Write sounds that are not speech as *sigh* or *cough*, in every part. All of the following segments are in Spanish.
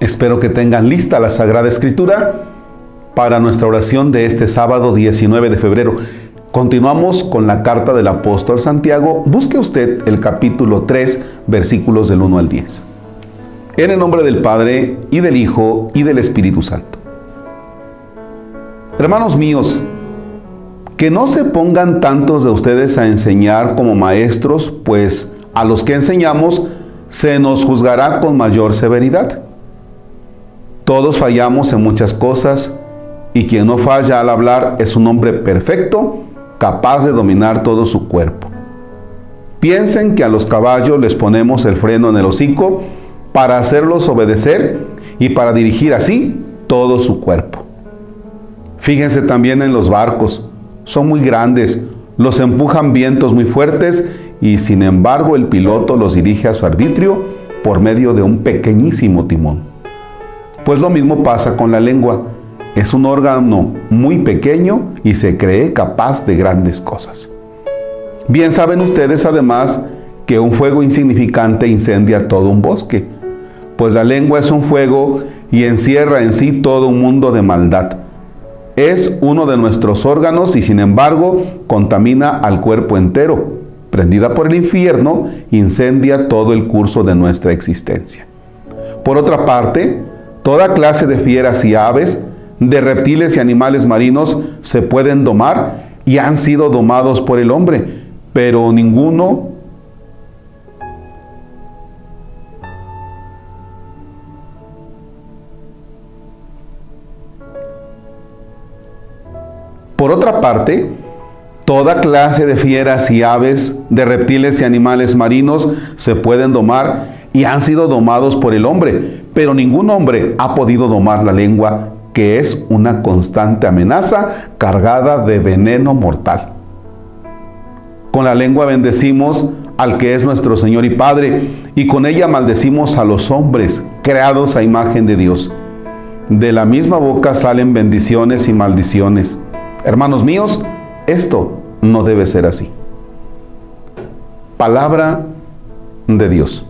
Espero que tengan lista la Sagrada Escritura para nuestra oración de este sábado 19 de febrero. Continuamos con la carta del apóstol Santiago. Busque usted el capítulo 3, versículos del 1 al 10. En el nombre del Padre, y del Hijo, y del Espíritu Santo. Hermanos míos, que no se pongan tantos de ustedes a enseñar como maestros, pues a los que enseñamos se nos juzgará con mayor severidad. Todos fallamos en muchas cosas y quien no falla al hablar es un hombre perfecto, capaz de dominar todo su cuerpo. Piensen que a los caballos les ponemos el freno en el hocico para hacerlos obedecer y para dirigir así todo su cuerpo. Fíjense también en los barcos, son muy grandes, los empujan vientos muy fuertes y sin embargo el piloto los dirige a su arbitrio por medio de un pequeñísimo timón. Pues lo mismo pasa con la lengua. Es un órgano muy pequeño y se cree capaz de grandes cosas. Bien saben ustedes además que un fuego insignificante incendia todo un bosque, pues la lengua es un fuego y encierra en sí todo un mundo de maldad. Es uno de nuestros órganos y sin embargo contamina al cuerpo entero prendida por el infierno, incendia todo el curso de nuestra existencia. Por otra parte, toda clase de fieras y aves, de reptiles y animales marinos se pueden domar y han sido domados por el hombre, pero ninguno Por otra parte, Toda clase de fieras y aves, de reptiles y animales marinos se pueden domar y han sido domados por el hombre, pero ningún hombre ha podido domar la lengua, que es una constante amenaza cargada de veneno mortal. Con la lengua bendecimos al que es nuestro Señor y Padre, y con ella maldecimos a los hombres creados a imagen de Dios. De la misma boca salen bendiciones y maldiciones. Hermanos míos, esto no debe ser así. Palabra de Dios.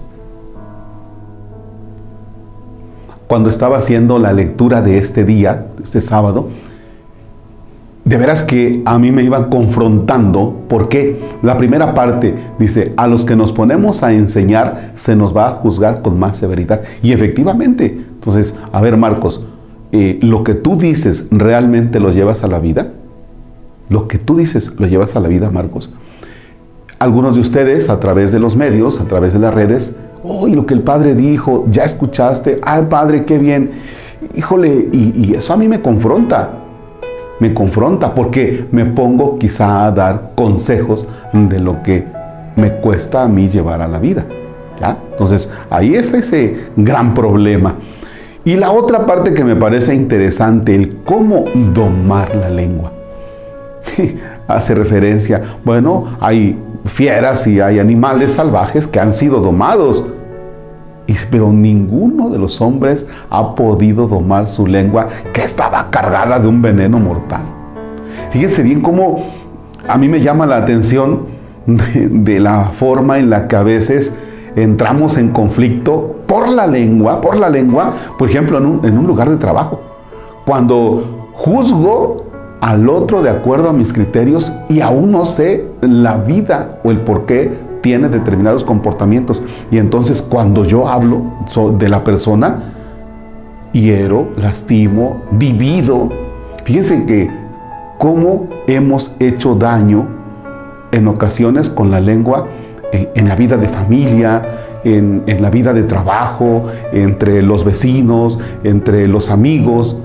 Cuando estaba haciendo la lectura de este día, este sábado, de veras que a mí me iba confrontando porque la primera parte dice, a los que nos ponemos a enseñar se nos va a juzgar con más severidad. Y efectivamente, entonces, a ver Marcos, eh, ¿lo que tú dices realmente lo llevas a la vida? Lo que tú dices lo llevas a la vida, Marcos. Algunos de ustedes, a través de los medios, a través de las redes, hoy lo que el Padre dijo, ya escuchaste, ay Padre, qué bien. Híjole, y, eso a mí me confronta, me confronta porque me pongo quizá a dar consejos de lo que me cuesta a mí llevar a la vida. Entonces, ahí es ese gran problema. Y la otra parte que me parece interesante, el cómo domar la lengua. *laughs* hace referencia, bueno, hay fieras y hay animales salvajes que han sido domados, pero ninguno de los hombres ha podido domar su lengua que estaba cargada de un veneno mortal. Fíjense bien cómo a mí me llama la atención de, la forma en la que a veces entramos en conflicto por la lengua, por la lengua, por ejemplo, en un, en un lugar de trabajo. Cuando juzgo al otro de acuerdo a mis criterios y aún no sé la vida o el por qué tiene determinados comportamientos. Y entonces cuando yo hablo de la persona, hiero, lastimo, divido. Fíjense que cómo hemos hecho daño en ocasiones con la lengua en, la vida de familia, en, en la vida de trabajo, entre los vecinos, entre los amigos.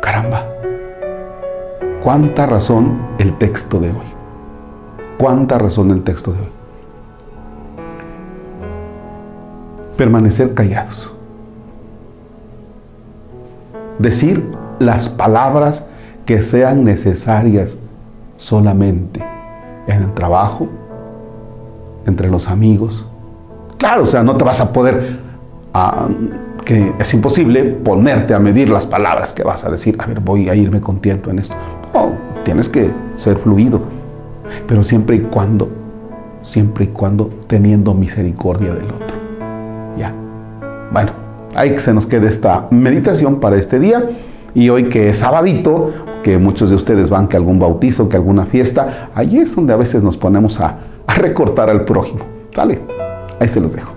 Caramba, cuánta razón el texto de hoy. Cuánta razón el texto de hoy. Permanecer callados. Decir las palabras que sean necesarias solamente en el trabajo, entre los amigos. Claro, o sea, no te vas a poder, ah, que es imposible ponerte a medir las palabras que vas a decir. A ver, voy a irme contento en esto. Tienes que ser fluido, pero siempre y cuando, siempre y cuando teniendo misericordia del otro. Ya. Bueno, Ahí que se nos quede esta meditación para este día. Y hoy que es sabadito, que muchos de ustedes van que algún bautizo, que alguna fiesta, ahí es donde a veces nos ponemos a, a recortar al prójimo. ¿Sale? Ahí se los dejo.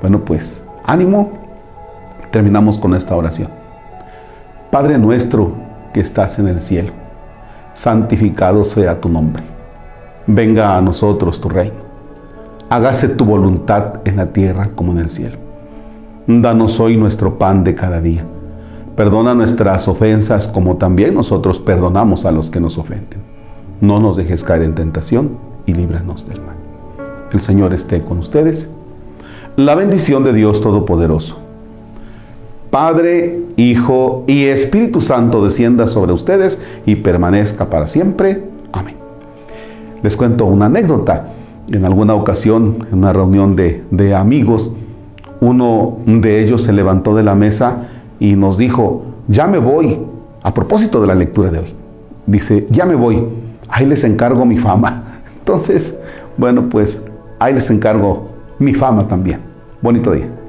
Bueno, pues ánimo. Terminamos con esta oración. Padre nuestro que estás en el cielo, santificado sea tu nombre. Venga a nosotros tu reino. Hágase tu voluntad en la tierra como en el cielo. Danos hoy nuestro pan de cada día. Perdona nuestras ofensas como también nosotros perdonamos a los que nos ofenden. No nos dejes caer en tentación y líbranos del mal. El Señor esté con ustedes. La bendición de Dios Todopoderoso, Padre, Hijo y Espíritu Santo descienda sobre ustedes y permanezca para siempre. Amén. Les cuento una anécdota. En alguna ocasión, en una reunión de, de amigos, uno de ellos se levantó de la mesa y nos dijo, ya me voy, a propósito de la lectura de hoy. Dice, ya me voy, ahí les encargo mi fama. *laughs* Entonces, bueno, pues ahí les encargo mi fama también. Bonito día.